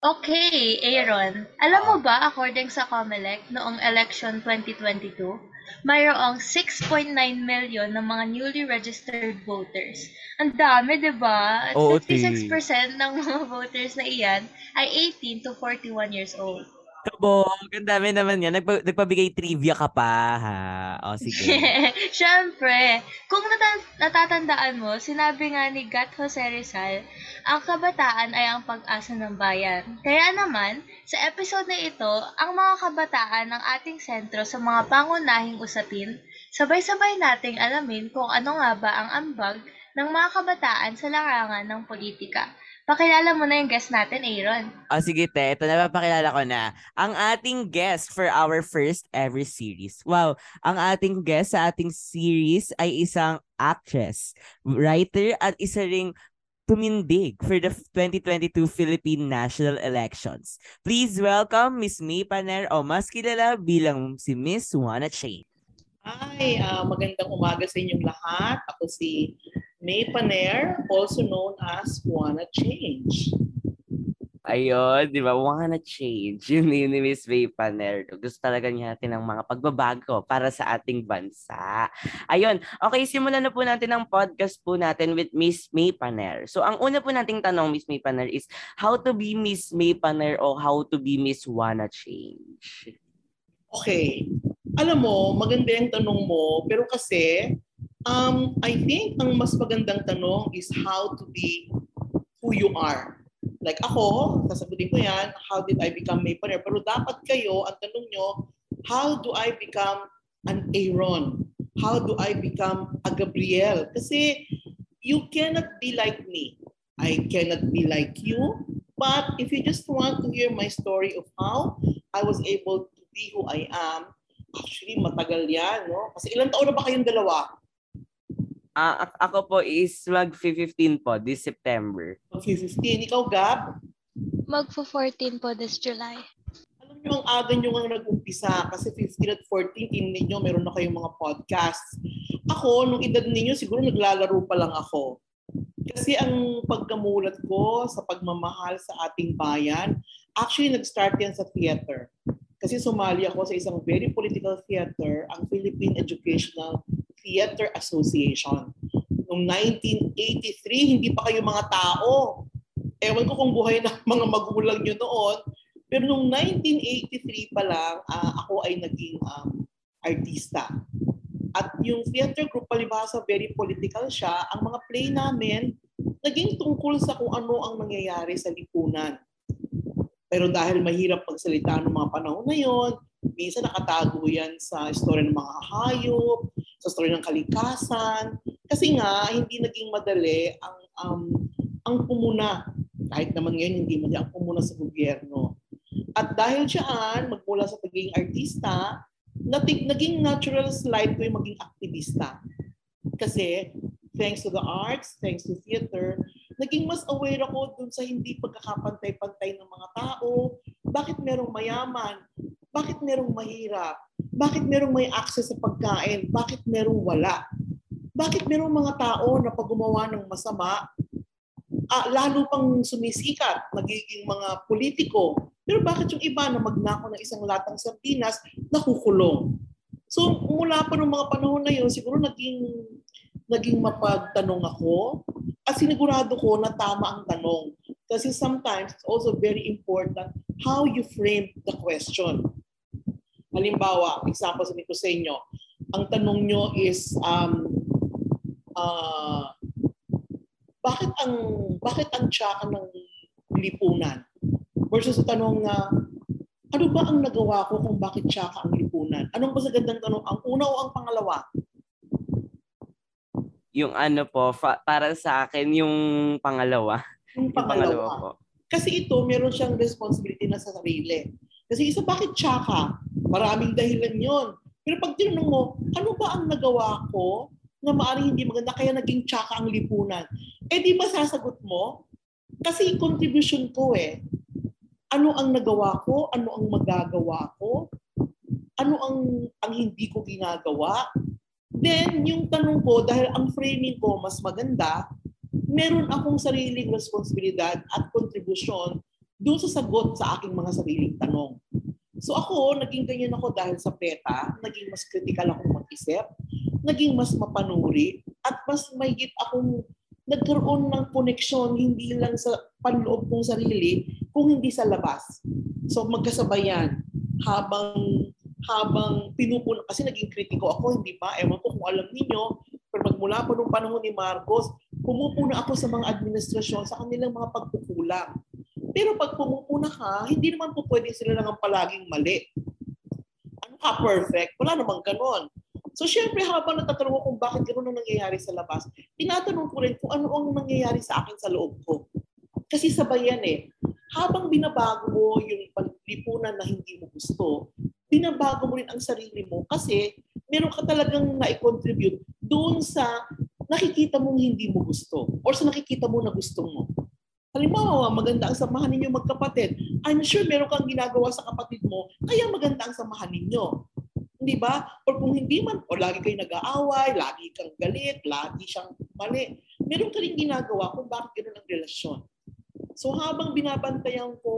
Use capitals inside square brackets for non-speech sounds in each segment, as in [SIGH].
Okay, Aaron. Alam mo ba, according sa COMELEC, noong election 2022, mayroong 6.9 million ng mga newly registered voters. Ang dami, di ba? Oo, 56% ng mga [LAUGHS] voters na iyan ay 18 to 41 years old. Kabog, ang dami naman yan. Nagpa- nagpabigay trivia ka pa, ha? O, sige. [LAUGHS] Siyempre, kung nata- natatandaan mo, sinabi nga ni Gat Jose Rizal, ang kabataan ay ang pag-asa ng bayan. Kaya naman, sa episode na ito, ang mga kabataan ang ating sentro sa mga pangunahing usapin, sabay-sabay nating alamin kung ano nga ba ang ambag ng mga kabataan sa larangan ng politika. Pakilala mo na yung guest natin, Aaron. O, sige, te. Ito na, papakilala ko na. Ang ating guest for our first ever series. Wow, ang ating guest sa ating series ay isang actress, writer, at isa ring tumindig for the 2022 Philippine National Elections. Please welcome Miss May Paner o mas kilala bilang si Miss Juana Chain. Hi, ah, magandang umaga sa inyong lahat. Ako si May Paner, also known as Wanna Change. Ayun, di ba? Wanna change. Yun yun ni Miss May Paner. Gusto talaga niya natin ng mga pagbabago para sa ating bansa. Ayun. Okay, simulan na po natin ang podcast po natin with Miss May Paner. So, ang una po nating tanong, Miss May Paner, is how to be Miss May Paner o how to be Miss Wanna Change? Okay. Alam mo, maganda yung tanong mo, pero kasi um, I think ang mas magandang tanong is how to be who you are. Like ako, sasagutin ko yan, how did I become May Paner? Pero dapat kayo, ang tanong nyo, how do I become an Aaron? How do I become a Gabriel? Kasi you cannot be like me. I cannot be like you. But if you just want to hear my story of how I was able to be who I am, actually matagal yan, no? Kasi ilang taon na ba kayong dalawa? Ak- ako po is mag-15 po this September. Mag-15. Ikaw, Gab? Magpo-14 po this July. Alam niyo, ang aga niyo nga nag-umpisa kasi 15 at 14, in ninyo, meron na kayong mga podcasts. Ako, nung edad ninyo, siguro naglalaro pa lang ako. Kasi ang pagkamulat ko sa pagmamahal sa ating bayan, actually nag-start yan sa theater. Kasi sumali ako sa isang very political theater, ang Philippine Educational Theater Association. Noong 1983, hindi pa kayo mga tao. Ewan ko kung buhay na mga magulang nyo noon. Pero noong 1983 pa lang, ah, ako ay naging um, artista. At yung theater group, palibhasa, very political siya. Ang mga play namin, naging tungkol sa kung ano ang nangyayari sa lipunan. Pero dahil mahirap magsalita ng mga panahon na yon, minsan nakatago yan sa istorya ng mga hayop, sa story ng kalikasan. Kasi nga, hindi naging madali ang um, ang pumuna. Kahit naman ngayon, hindi madali ang pumuna sa gobyerno. At dahil diyan, magmula sa pagiging artista, natig, naging natural slide ko yung maging aktivista. Kasi thanks to the arts, thanks to theater, naging mas aware ako dun sa hindi pagkakapantay-pantay ng mga tao. Bakit merong mayaman? Bakit merong mahirap? Bakit merong may access sa pagkain? Bakit merong wala? Bakit merong mga tao na pag gumawa ng masama, ah, lalo pang sumisikat, nagiging mga politiko. Pero bakit yung iba na magnako ng isang latang sardinas, nakukulong? So mula pa ng mga panahon na yun, siguro naging, naging mapagtanong ako at sinigurado ko na tama ang tanong. Kasi sometimes it's also very important how you frame the question. Halimbawa, example sabihin ko sa inyo, ang tanong nyo is, um, uh, bakit ang bakit ang tsaka ng lipunan? Versus sa tanong na, ano ba ang nagawa ko kung bakit tsaka ang lipunan? Anong ba sa gandang tanong? Ang una o ang pangalawa? Yung ano po, fa- para sa akin, yung pangalawa. Yung Yung pangalawa pangalawa. po. Kasi ito, meron siyang responsibility na sa sarili. Kasi isa, bakit tsaka? Maraming dahilan yon. Pero pag tinanong mo, ano ba ang nagawa ko na maaaring hindi maganda kaya naging tsaka ang lipunan? Eh di ba sasagot mo? Kasi contribution ko eh. Ano ang nagawa ko? Ano ang magagawa ko? Ano ang, ang hindi ko ginagawa? Then, yung tanong ko, dahil ang framing ko mas maganda, meron akong sariling responsibilidad at kontribusyon doon sa sagot sa aking mga sariling tanong. So ako, naging ganyan ako dahil sa PETA, naging mas critical ako mag-isip, naging mas mapanuri, at mas mahigit akong nagkaroon ng koneksyon hindi lang sa panloob kong sarili, kung hindi sa labas. So magkasabay yan. Habang habang pinupuno, kasi naging kritiko ako, hindi ba? Ewan ko kung alam niyo, pero magmula pa nung panahon ni Marcos, pumupuna ako sa mga administrasyon sa kanilang mga pagkukulang. Pero pag pumupuna ka, hindi naman po pwede sila lang ang palaging mali. Ano ka perfect? Wala namang ganon. So syempre habang natatanong ko kung bakit gano'n ang nangyayari sa labas, tinatanong ko rin kung ano ang nangyayari sa akin sa loob ko. Kasi sabay yan eh. Habang binabago mo yung lipunan na hindi mo gusto, binabago mo rin ang sarili mo kasi meron ka talagang na-contribute doon sa nakikita mong hindi mo gusto or sa nakikita mo na gusto mo. Halimbawa, maganda ang samahan ninyo magkapatid. I'm sure meron kang ginagawa sa kapatid mo, kaya maganda ang samahan ninyo. Hindi ba? O kung hindi man, o lagi kayo nag-aaway, lagi kang galit, lagi siyang mali, meron ka rin ginagawa kung bakit ganoon ang relasyon. So habang binabantayan ko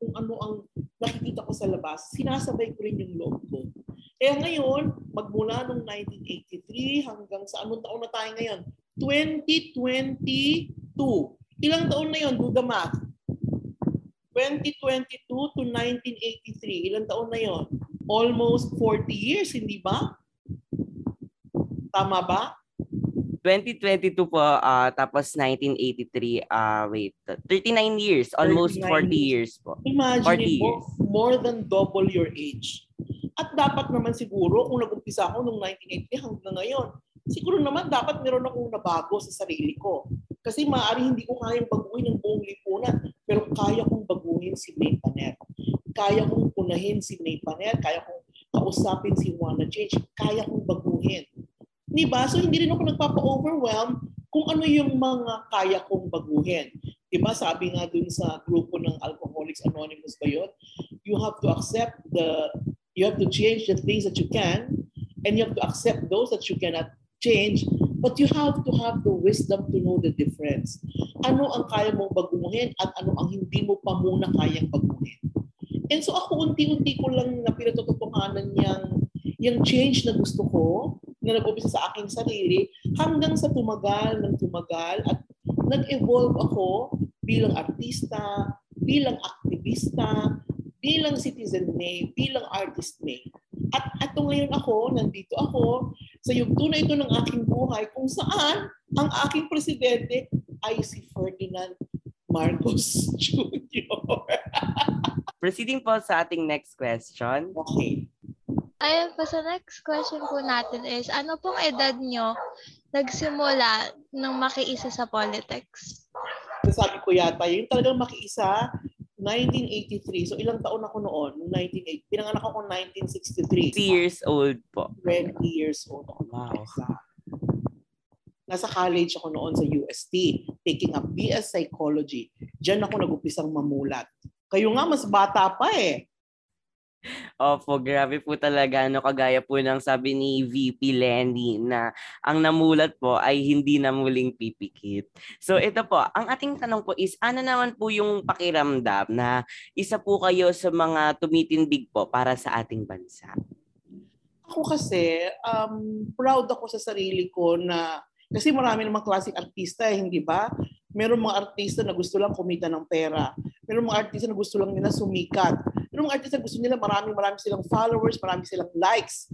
kung ano ang nakikita ko sa labas, sinasabay ko rin yung loob ko. Kaya ngayon, magmula noong 1983 hanggang sa anong taon na tayo ngayon? 2022 Ilang taon na yon? The math. 2022 to 1983. Ilang taon na yon? Almost 40 years, hindi ba? Tama ba? 2022 po, uh, tapos 1983, uh, wait, 39 years, almost 40 years po. Imagine 40 mo, years. more than double your age. At dapat naman siguro, kung nag-umpisa ako noong 1980 hanggang ngayon, siguro naman dapat meron akong nabago sa sarili ko. Kasi maaari hindi ko kayang baguhin ang buong lipunan, pero kaya kong baguhin si May Paner. Kaya kong punahin si May Paner, kaya kong kausapin si Juana Change, kaya kong baguhin. Di ba? So hindi rin ako nagpapa-overwhelm kung ano yung mga kaya kong baguhin. Di ba? Sabi nga dun sa grupo ng Alcoholics Anonymous ba yun? You have to accept the, you have to change the things that you can, and you have to accept those that you cannot change But you have to have the wisdom to know the difference. Ano ang kaya mong baguhin at ano ang hindi mo pa muna kayang baguhin. And so ako unti-unti ko lang na pinatututuhanan yung, yung change na gusto ko, na nag-umpisa sa aking sarili, hanggang sa tumagal ng tumagal at nag-evolve ako bilang artista, bilang aktivista, bilang citizen May, bilang artist May. At ato ngayon ako, nandito ako sa yugto na ito ng aking buhay kung saan ang aking presidente ay si Ferdinand Marcos [LAUGHS] Jr. Proceeding po sa ating next question. Okay. Ayun po, sa next question po natin is, ano pong edad nyo nagsimula nang makiisa sa politics? Sabi ko yata, yung talagang makiisa 1983. So ilang taon ako noon? 1980. Pinanganak ako 1963. 3 years old po. 20 years old ako. Wow. Nasa college ako noon sa UST, taking up BS Psychology. Diyan ako nag-umpisang mamulat. Kayo nga, mas bata pa eh. Opo, grabe po talaga. No, kagaya po ng sabi ni VP Lenny na ang namulat po ay hindi na muling pipikit. So ito po, ang ating tanong po is ano naman po yung pakiramdam na isa po kayo sa mga tumitindig po para sa ating bansa? Ako kasi, um, proud ako sa sarili ko na kasi marami namang classic artista eh, hindi ba? Meron mga artista na gusto lang kumita ng pera. Meron mga artista na gusto lang nila sumikat mga artista gusto nila maraming maraming silang followers, maraming silang likes.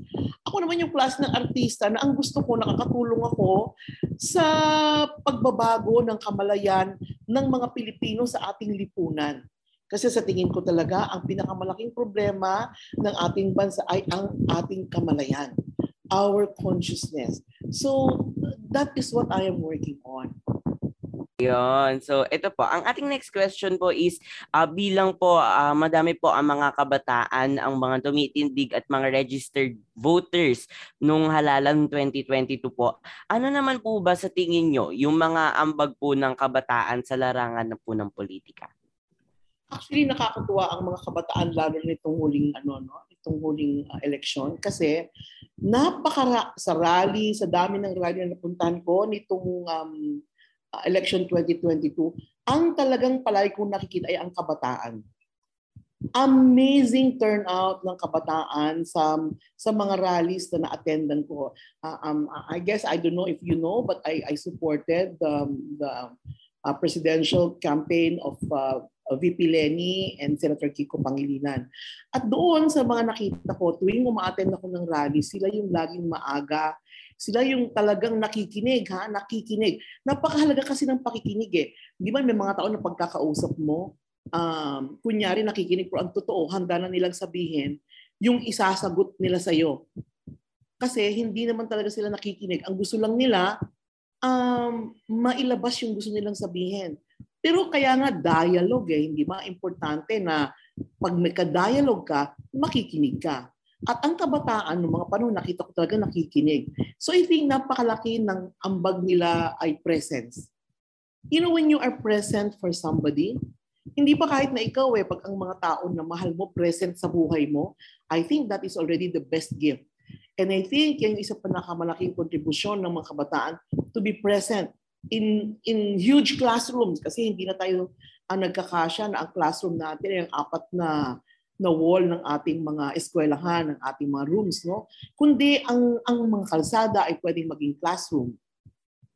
Ako naman yung klase ng artista na ang gusto ko, nakakatulong ako sa pagbabago ng kamalayan ng mga Pilipino sa ating lipunan. Kasi sa tingin ko talaga, ang pinakamalaking problema ng ating bansa ay ang ating kamalayan, our consciousness. So that is what I am working on. Yon. So, ito po. Ang ating next question po is, uh, bilang po, uh, madami po ang mga kabataan, ang mga tumitindig at mga registered voters nung halalan 2022 po. Ano naman po ba sa tingin nyo yung mga ambag po ng kabataan sa larangan po ng politika? Actually, nakakatuwa ang mga kabataan lalo nitong huling ano no, itong huling uh, eleksyon kasi napaka sa rally, sa dami ng rally na napuntahan ko nitong um, uh, election 2022, Ang talagang palagi kong nakikita ay ang kabataan. Amazing turnout ng kabataan sa sa mga rallies na na-attendan ko. Uh, um, I guess I don't know if you know, but I I supported um, the uh, presidential campaign of uh, VP Lenny and Senator Kiko Pangilinan. At doon sa mga nakita ko, tuwing umaattend ako ng rally, sila yung laging maaga, sila yung talagang nakikinig, ha? Nakikinig. Napakahalaga kasi ng pakikinig eh. Di ba may mga tao na pagkakausap mo, um, kunyari nakikinig pero ang totoo, handa na nilang sabihin yung isasagot nila sa'yo. Kasi hindi naman talaga sila nakikinig. Ang gusto lang nila, um, mailabas yung gusto nilang sabihin. Pero kaya nga dialogue eh, hindi ba? Importante na pag may ka-dialogue ka, makikinig ka. At ang kabataan, ng mga panahon, nakita ko talaga nakikinig. So I think napakalaki ng ambag nila ay presence. You know, when you are present for somebody, hindi pa kahit na ikaw eh, pag ang mga tao na mahal mo, present sa buhay mo, I think that is already the best gift. And I think yan yung isa pa nakamalaking kontribusyon ng mga kabataan to be present in in huge classrooms kasi hindi na tayo ang nagkakasya na ang classroom natin ay ang apat na na wall ng ating mga eskwelahan, ng ating mga rooms, no? Kundi ang ang mga kalsada ay pwedeng maging classroom.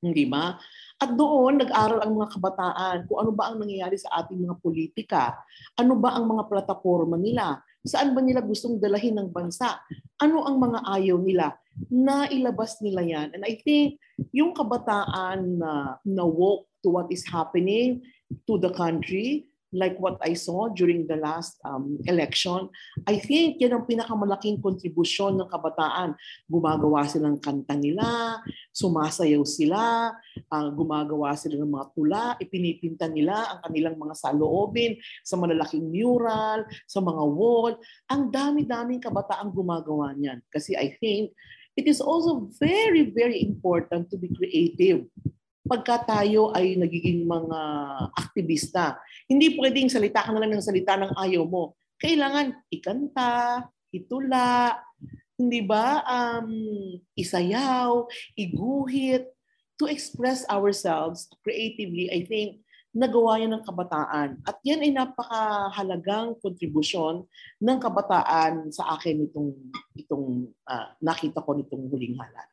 Hindi ba? At doon nag-aral ang mga kabataan kung ano ba ang nangyayari sa ating mga politika. Ano ba ang mga plataforma nila? Saan ba nila gustong dalahin ng bansa? Ano ang mga ayaw nila? Na ilabas nila yan. And I think yung kabataan na, na woke to what is happening to the country, like what I saw during the last um, election, I think yan ang pinakamalaking kontribusyon ng kabataan. Gumagawa sila ng kanta nila, sumasayaw sila, uh, gumagawa sila ng mga tula, ipinipinta nila ang kanilang mga saloobin sa malalaking mural, sa mga wall. Ang dami-daming kabataan gumagawa niyan. Kasi I think it is also very, very important to be creative pagka tayo ay nagiging mga aktivista. Hindi pwedeng salita ka na lang ng salita ng ayaw mo. Kailangan ikanta, itula, hindi ba? Um, isayaw, iguhit, to express ourselves creatively, I think, nagawa yan ng kabataan. At yan ay napakahalagang kontribusyon ng kabataan sa akin itong, itong uh, nakita ko nitong huling halal.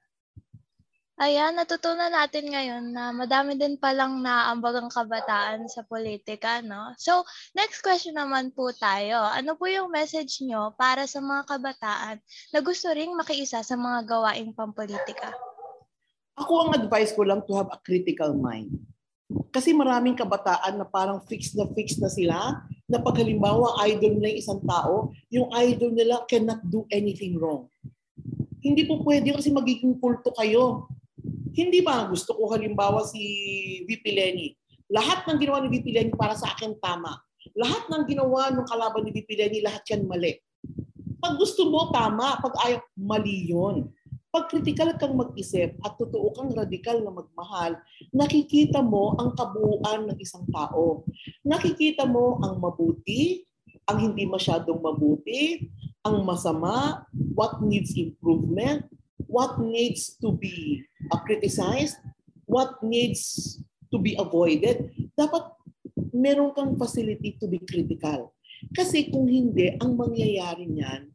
Ayan, natutunan natin ngayon na madami din palang naambag ang kabataan sa politika, no? So, next question naman po tayo. Ano po yung message nyo para sa mga kabataan na gusto ring makiisa sa mga gawaing pampolitika? Ako ang advice ko lang to have a critical mind. Kasi maraming kabataan na parang fixed na fixed na sila na pag halimbawa idol na yung isang tao, yung idol nila cannot do anything wrong. Hindi po pwede kasi magiging kulto kayo hindi ba gusto ko halimbawa si VP Lenny? Lahat ng ginawa ni VP Lenny para sa akin tama. Lahat ng ginawa ng kalaban ni VP Lenny, lahat yan mali. Pag gusto mo, tama. Pag ayaw, mali yun. Pag critical kang mag-isip at totoo kang radikal na magmahal, nakikita mo ang kabuuan ng isang tao. Nakikita mo ang mabuti, ang hindi masyadong mabuti, ang masama, what needs improvement, what needs to be uh, criticized, what needs to be avoided, dapat meron kang facility to be critical. Kasi kung hindi, ang mangyayari niyan,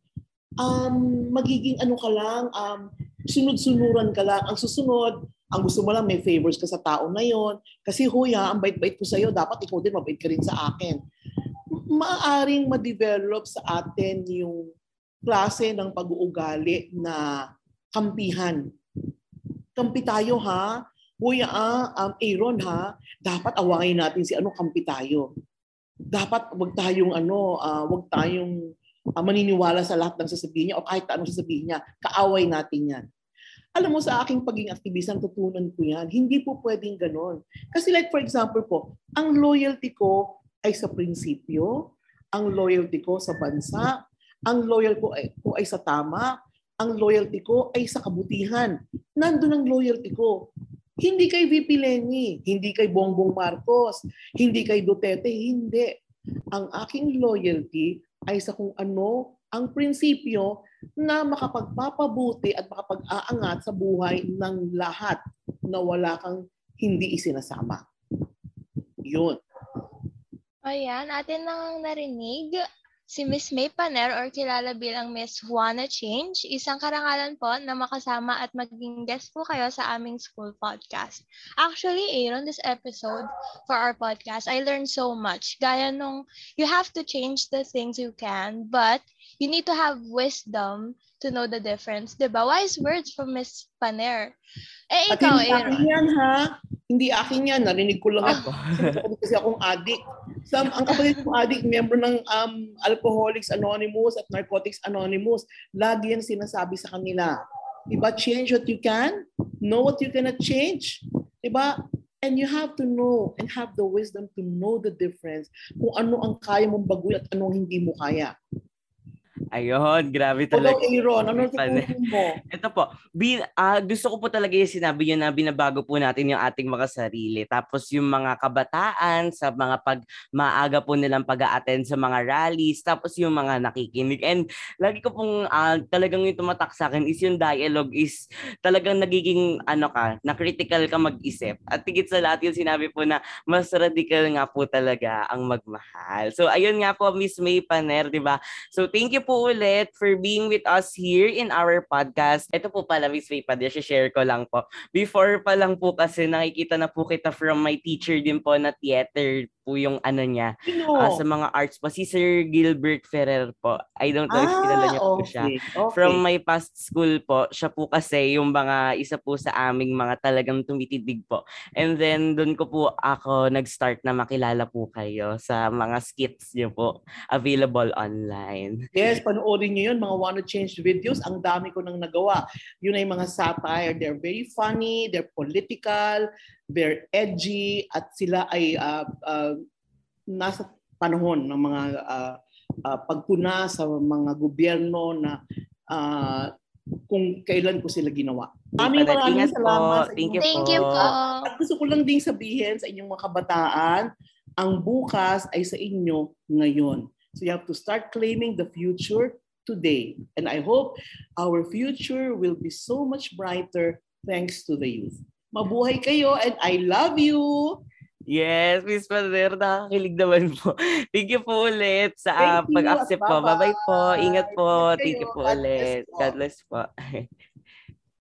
um, magiging ano ka lang, um, sunod-sunuran ka lang. Ang susunod, ang gusto mo lang may favors ka sa tao na yon. Kasi huya, ang bait-bait ko sa'yo, dapat ikaw din mabait ka rin sa akin. Maaring ma-develop sa atin yung klase ng pag-uugali na kampihan. Kampi tayo ha. Uy, ah, um, Aaron ha, dapat awayin natin si ano, kampi tayo. Dapat wag tayong ano, uh, wag tayong uh, maniniwala sa lahat ng sasabihin niya o kahit anong sasabihin niya. Kaaway natin yan. Alam mo, sa aking pagiging aktivista, tutunan ko yan. Hindi po pwedeng ganon. Kasi like for example po, ang loyalty ko ay sa prinsipyo, ang loyalty ko sa bansa, ang loyal ko ay, ko ay sa tama, ang loyalty ko ay sa kabutihan. Nandun ang loyalty ko. Hindi kay VP Lenny, hindi kay Bongbong Marcos, hindi kay Duterte, hindi. Ang aking loyalty ay sa kung ano ang prinsipyo na makapagpapabuti at makapag-aangat sa buhay ng lahat na wala kang hindi isinasama. Yun. Ayan, atin nang narinig si Miss May Paner or kilala bilang Miss Juana Change. Isang karangalan po na makasama at maging guest po kayo sa aming school podcast. Actually, Aaron, this episode for our podcast, I learned so much. Gaya nung, you have to change the things you can, but you need to have wisdom to know the difference. Diba? Wise words from Miss Paner. Eh, ikaw, Aaron. yan, ha? Hindi akin yan. Narinig ko lang ako. Kasi akong addict. Sa, ang kapatid kong addict, member ng um, Alcoholics Anonymous at Narcotics Anonymous. Lagi yan sinasabi sa kanila. Diba? Change what you can. Know what you cannot change. Diba? And you have to know and have the wisdom to know the difference kung ano ang kaya mong baguhin at anong hindi mo kaya. Ayun, grabe Hello, talaga. Aaron. Ano mo? Ito po, bin, ah, gusto ko po talaga yung sinabi niyo na binabago po natin yung ating mga sarili. Tapos yung mga kabataan sa mga pag maaga po nilang pag attend sa mga rallies, tapos yung mga nakikinig. And lagi ko pong ah, talagang yung tumatak sa akin is yung dialogue is talagang nagiging ano ka, na critical ka mag-isip. At tigit sa lahat yung sinabi po na mas radical nga po talaga ang magmahal. So ayun nga po Miss May Paner, 'di ba? So thank you po ulit for being with us here in our podcast. Ito po pala Miss May Paner, share ko lang po. Before pa lang po kasi nakikita na po kita from my teacher din po na theater po yung ano niya. Sino? ah, sa mga arts po. Si Sir Gilbert Ferrer po. I don't know if kilala niyo po siya. Ah, okay. okay. From my past school po, siya po kasi yung mga isa po sa aming mga talagang tumitidig po. And then doon ko po ako nag-start na makilala po kayo sa mga skits niyo po available online. Yes, panoorin nyo yun, mga wanna change videos. Ang dami ko nang nagawa. Yun ay mga satire. They're very funny, they're political, they're edgy, at sila ay ah, ah, nasa panahon ng mga ah, ah, pagpuna sa mga gobyerno na ah, kung kailan ko sila ginawa. Maraming maraming po. salamat sa Thank you Thank po. you po. At gusto ko lang din sabihin sa inyong mga kabataan, ang bukas ay sa inyo ngayon. So you have to start claiming the future today. And I hope our future will be so much brighter thanks to the youth. Mabuhay kayo and I love you! Yes, Miss Pader, nakakakilig naman po. Thank you po ulit sa Thank you pag-accept po. Bye-bye po. Ingat po. Ingat Thank you po God bless ulit. po. God bless po. [LAUGHS]